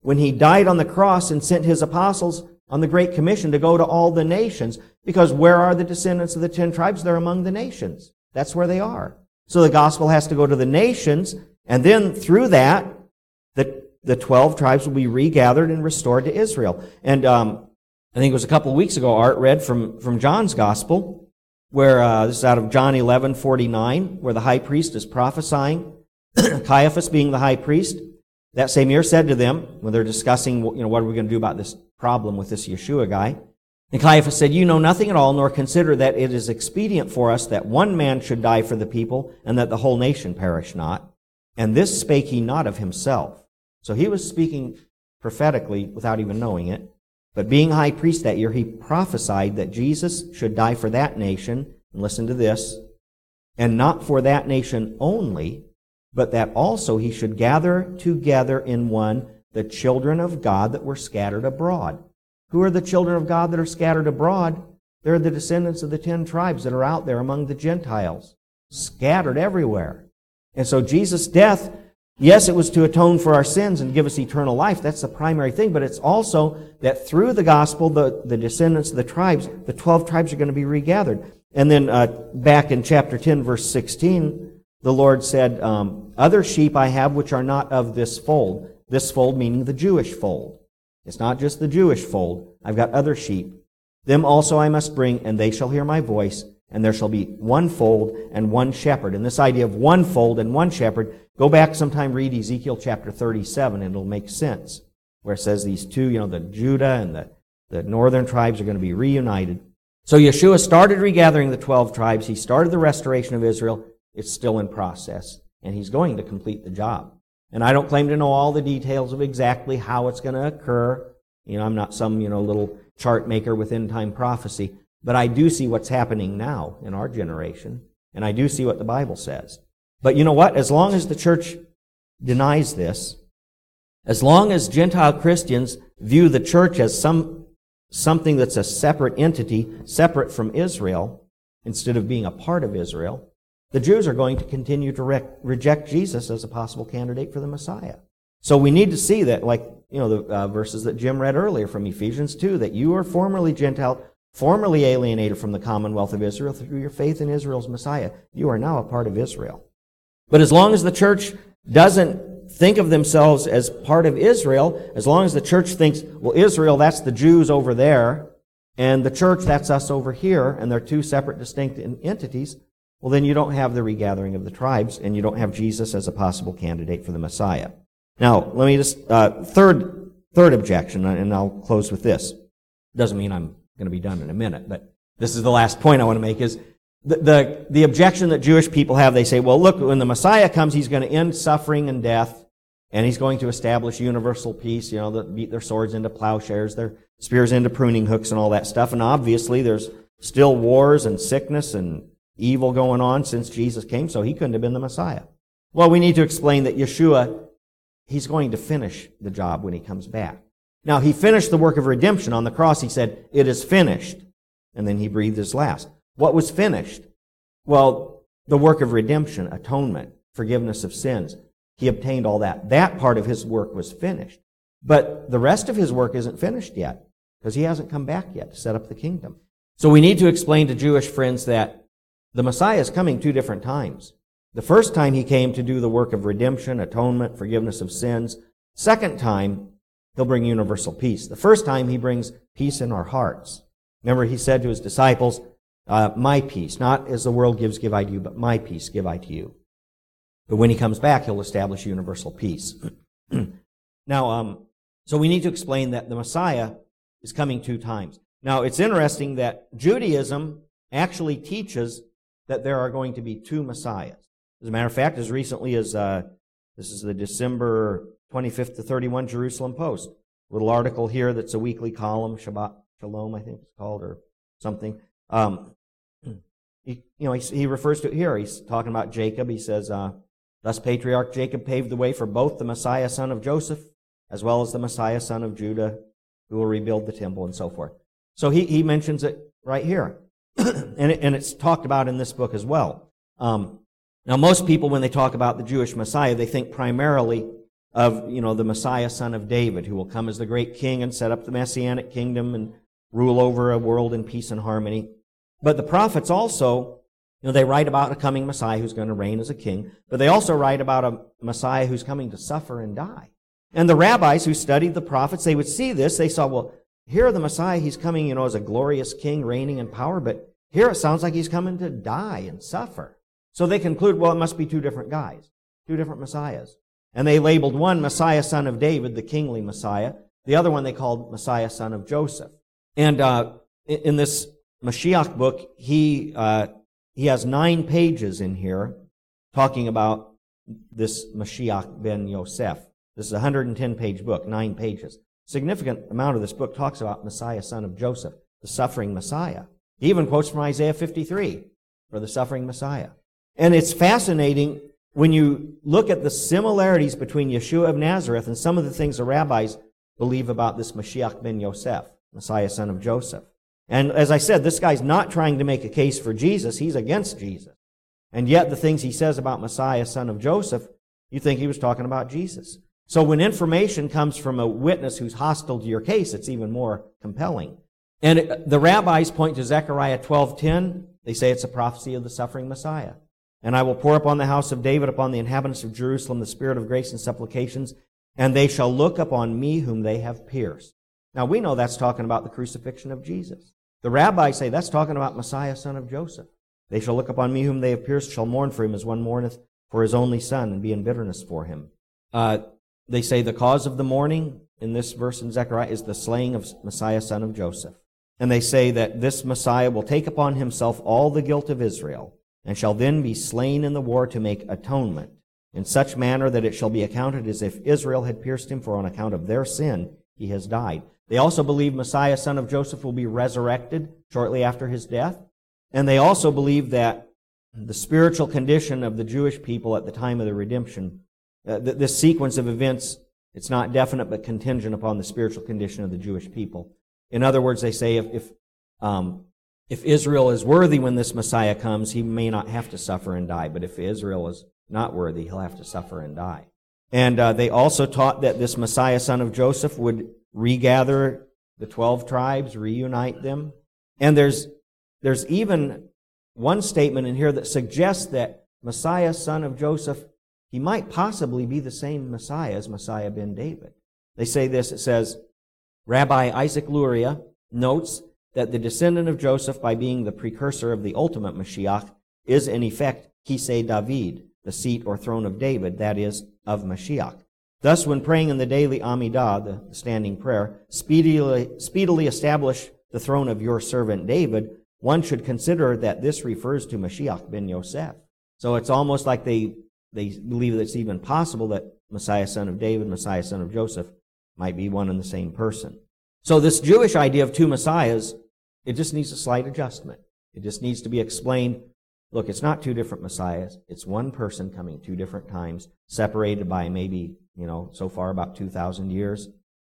when he died on the cross and sent his apostles on the Great Commission to go to all the nations. Because where are the descendants of the ten tribes? They're among the nations. That's where they are. So the gospel has to go to the nations, and then through that, the, the 12 tribes will be regathered and restored to Israel. And um, I think it was a couple of weeks ago, Art read from, from John's gospel, where uh, this is out of John 11 49, where the high priest is prophesying, [clears throat] Caiaphas being the high priest. That same year said to them, when they're discussing, you know, what are we going to do about this problem with this Yeshua guy, and Caiaphas said, You know nothing at all, nor consider that it is expedient for us that one man should die for the people, and that the whole nation perish not. And this spake he not of himself. So he was speaking prophetically without even knowing it. But being high priest that year, he prophesied that Jesus should die for that nation. And listen to this. And not for that nation only, but that also he should gather together in one the children of God that were scattered abroad. Who are the children of God that are scattered abroad? They're the descendants of the ten tribes that are out there among the Gentiles, scattered everywhere. And so Jesus' death, yes, it was to atone for our sins and give us eternal life. That's the primary thing. But it's also that through the gospel, the, the descendants of the tribes, the 12 tribes are going to be regathered. And then uh, back in chapter 10, verse 16, the Lord said, um, Other sheep I have which are not of this fold. This fold meaning the Jewish fold. It's not just the Jewish fold. I've got other sheep. Them also I must bring, and they shall hear my voice, and there shall be one fold and one shepherd. And this idea of one fold and one shepherd, go back sometime, read Ezekiel chapter 37, and it'll make sense. Where it says these two, you know, the Judah and the, the northern tribes are going to be reunited. So Yeshua started regathering the 12 tribes. He started the restoration of Israel. It's still in process, and he's going to complete the job. And I don't claim to know all the details of exactly how it's going to occur. You know, I'm not some, you know, little chart maker with end time prophecy, but I do see what's happening now in our generation, and I do see what the Bible says. But you know what? As long as the church denies this, as long as Gentile Christians view the church as some, something that's a separate entity, separate from Israel, instead of being a part of Israel, the Jews are going to continue to re- reject Jesus as a possible candidate for the Messiah. So we need to see that, like, you know, the uh, verses that Jim read earlier from Ephesians 2, that you are formerly Gentile, formerly alienated from the commonwealth of Israel through your faith in Israel's Messiah. You are now a part of Israel. But as long as the church doesn't think of themselves as part of Israel, as long as the church thinks, well, Israel, that's the Jews over there, and the church, that's us over here, and they're two separate, distinct entities, well, then you don't have the regathering of the tribes, and you don't have Jesus as a possible candidate for the Messiah. Now, let me just, uh, third, third objection, and I'll close with this. Doesn't mean I'm going to be done in a minute, but this is the last point I want to make is the, the, the objection that Jewish people have. They say, well, look, when the Messiah comes, he's going to end suffering and death, and he's going to establish universal peace, you know, beat their swords into plowshares, their spears into pruning hooks and all that stuff. And obviously there's still wars and sickness and evil going on since Jesus came, so he couldn't have been the Messiah. Well, we need to explain that Yeshua, he's going to finish the job when he comes back. Now, he finished the work of redemption. On the cross, he said, It is finished. And then he breathed his last. What was finished? Well, the work of redemption, atonement, forgiveness of sins. He obtained all that. That part of his work was finished. But the rest of his work isn't finished yet because he hasn't come back yet to set up the kingdom. So we need to explain to Jewish friends that the Messiah is coming two different times. The first time he came to do the work of redemption, atonement, forgiveness of sins. Second time, he'll bring universal peace. The first time he brings peace in our hearts. Remember, he said to his disciples, uh, my peace, not as the world gives, give I to you, but my peace give I to you. But when he comes back, he'll establish universal peace. [clears throat] now, um, so we need to explain that the Messiah is coming two times. Now, it's interesting that Judaism actually teaches that there are going to be two Messiahs. As a matter of fact, as recently as uh, this is the December 25th to 31 Jerusalem Post, little article here that's a weekly column, Shabbat Shalom, I think it's called, or something. Um, [clears throat] he, you know, he, he, refers to it here. He's talking about Jacob. He says, uh, Thus, patriarch Jacob paved the way for both the Messiah, son of Joseph, as well as the Messiah, son of Judah, who will rebuild the temple and so forth. So he, he mentions it right here. [clears throat] and, it, and it's talked about in this book as well. Um, now, most people, when they talk about the Jewish Messiah, they think primarily of, you know, the Messiah, son of David, who will come as the great king and set up the messianic kingdom and rule over a world in peace and harmony. But the prophets also, you know, they write about a coming Messiah who's going to reign as a king, but they also write about a Messiah who's coming to suffer and die. And the rabbis who studied the prophets, they would see this. They saw, well, here the Messiah, he's coming, you know, as a glorious king reigning in power, but here it sounds like he's coming to die and suffer. So they conclude, well, it must be two different guys, two different Messiahs. And they labeled one Messiah, son of David, the kingly Messiah. The other one they called Messiah, son of Joseph. And uh, in this Mashiach book, he, uh, he has nine pages in here talking about this Mashiach ben Yosef. This is a 110 page book, nine pages. Significant amount of this book talks about Messiah, son of Joseph, the suffering Messiah. He even quotes from Isaiah 53 for the suffering Messiah. And it's fascinating when you look at the similarities between Yeshua of Nazareth and some of the things the rabbis believe about this Mashiach ben Yosef, Messiah son of Joseph. And as I said, this guy's not trying to make a case for Jesus, he's against Jesus. And yet the things he says about Messiah son of Joseph, you think he was talking about Jesus. So when information comes from a witness who's hostile to your case, it's even more compelling. And the rabbis point to Zechariah 12:10. They say it's a prophecy of the suffering Messiah. And I will pour upon the house of David, upon the inhabitants of Jerusalem, the spirit of grace and supplications, and they shall look upon me whom they have pierced. Now we know that's talking about the crucifixion of Jesus. The rabbis say that's talking about Messiah, son of Joseph. They shall look upon me whom they have pierced, shall mourn for him as one mourneth for his only son, and be in bitterness for him. Uh, they say the cause of the mourning in this verse in Zechariah is the slaying of Messiah, son of Joseph. And they say that this Messiah will take upon himself all the guilt of Israel and shall then be slain in the war to make atonement, in such manner that it shall be accounted as if Israel had pierced him, for on account of their sin he has died. They also believe Messiah, son of Joseph, will be resurrected shortly after his death. And they also believe that the spiritual condition of the Jewish people at the time of the redemption, uh, this sequence of events, it's not definite but contingent upon the spiritual condition of the Jewish people. In other words, they say if, if um, if Israel is worthy when this Messiah comes, he may not have to suffer and die. But if Israel is not worthy, he'll have to suffer and die. And uh, they also taught that this Messiah, son of Joseph, would regather the 12 tribes, reunite them. And there's, there's even one statement in here that suggests that Messiah, son of Joseph, he might possibly be the same Messiah as Messiah ben David. They say this, it says, Rabbi Isaac Luria notes that the descendant of Joseph, by being the precursor of the ultimate Mashiach, is in effect Kisei David, the seat or throne of David, that is, of Mashiach. Thus, when praying in the daily Amidah, the standing prayer, speedily, speedily establish the throne of your servant David, one should consider that this refers to Mashiach ben Yosef. So it's almost like they, they believe that it's even possible that Messiah son of David, Messiah son of Joseph might be one and the same person. So this Jewish idea of two Messiahs it just needs a slight adjustment. It just needs to be explained. Look, it's not two different messiahs. It's one person coming two different times, separated by maybe, you know, so far about 2,000 years.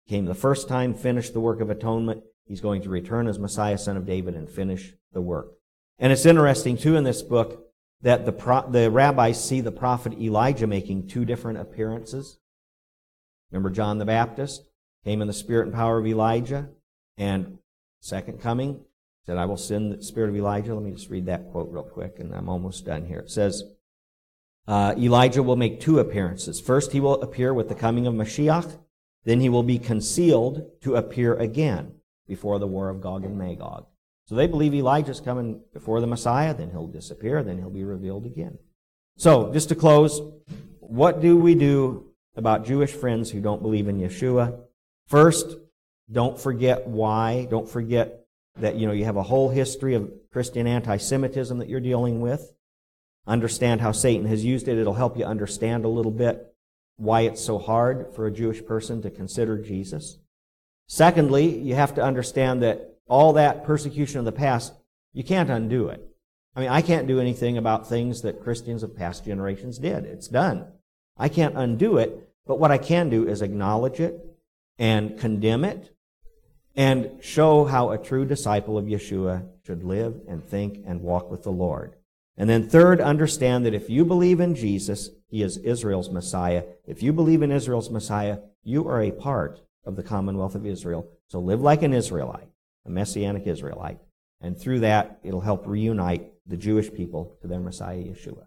Came the first time, finished the work of atonement. He's going to return as Messiah, son of David, and finish the work. And it's interesting, too, in this book that the, pro- the rabbis see the prophet Elijah making two different appearances. Remember John the Baptist came in the spirit and power of Elijah, and second coming, said, I will send the spirit of Elijah. Let me just read that quote real quick, and I'm almost done here. It says, uh, Elijah will make two appearances. First, he will appear with the coming of Mashiach. Then he will be concealed to appear again before the war of Gog and Magog. So they believe Elijah's coming before the Messiah, then he'll disappear, then he'll be revealed again. So, just to close, what do we do about Jewish friends who don't believe in Yeshua? First, don't forget why. Don't forget that, you know, you have a whole history of Christian anti-Semitism that you're dealing with. Understand how Satan has used it. It'll help you understand a little bit why it's so hard for a Jewish person to consider Jesus. Secondly, you have to understand that all that persecution of the past, you can't undo it. I mean, I can't do anything about things that Christians of past generations did. It's done. I can't undo it, but what I can do is acknowledge it and condemn it and show how a true disciple of Yeshua should live and think and walk with the Lord. And then third, understand that if you believe in Jesus, he is Israel's Messiah. If you believe in Israel's Messiah, you are a part of the commonwealth of Israel. So live like an Israelite, a messianic Israelite. And through that, it'll help reunite the Jewish people to their Messiah, Yeshua.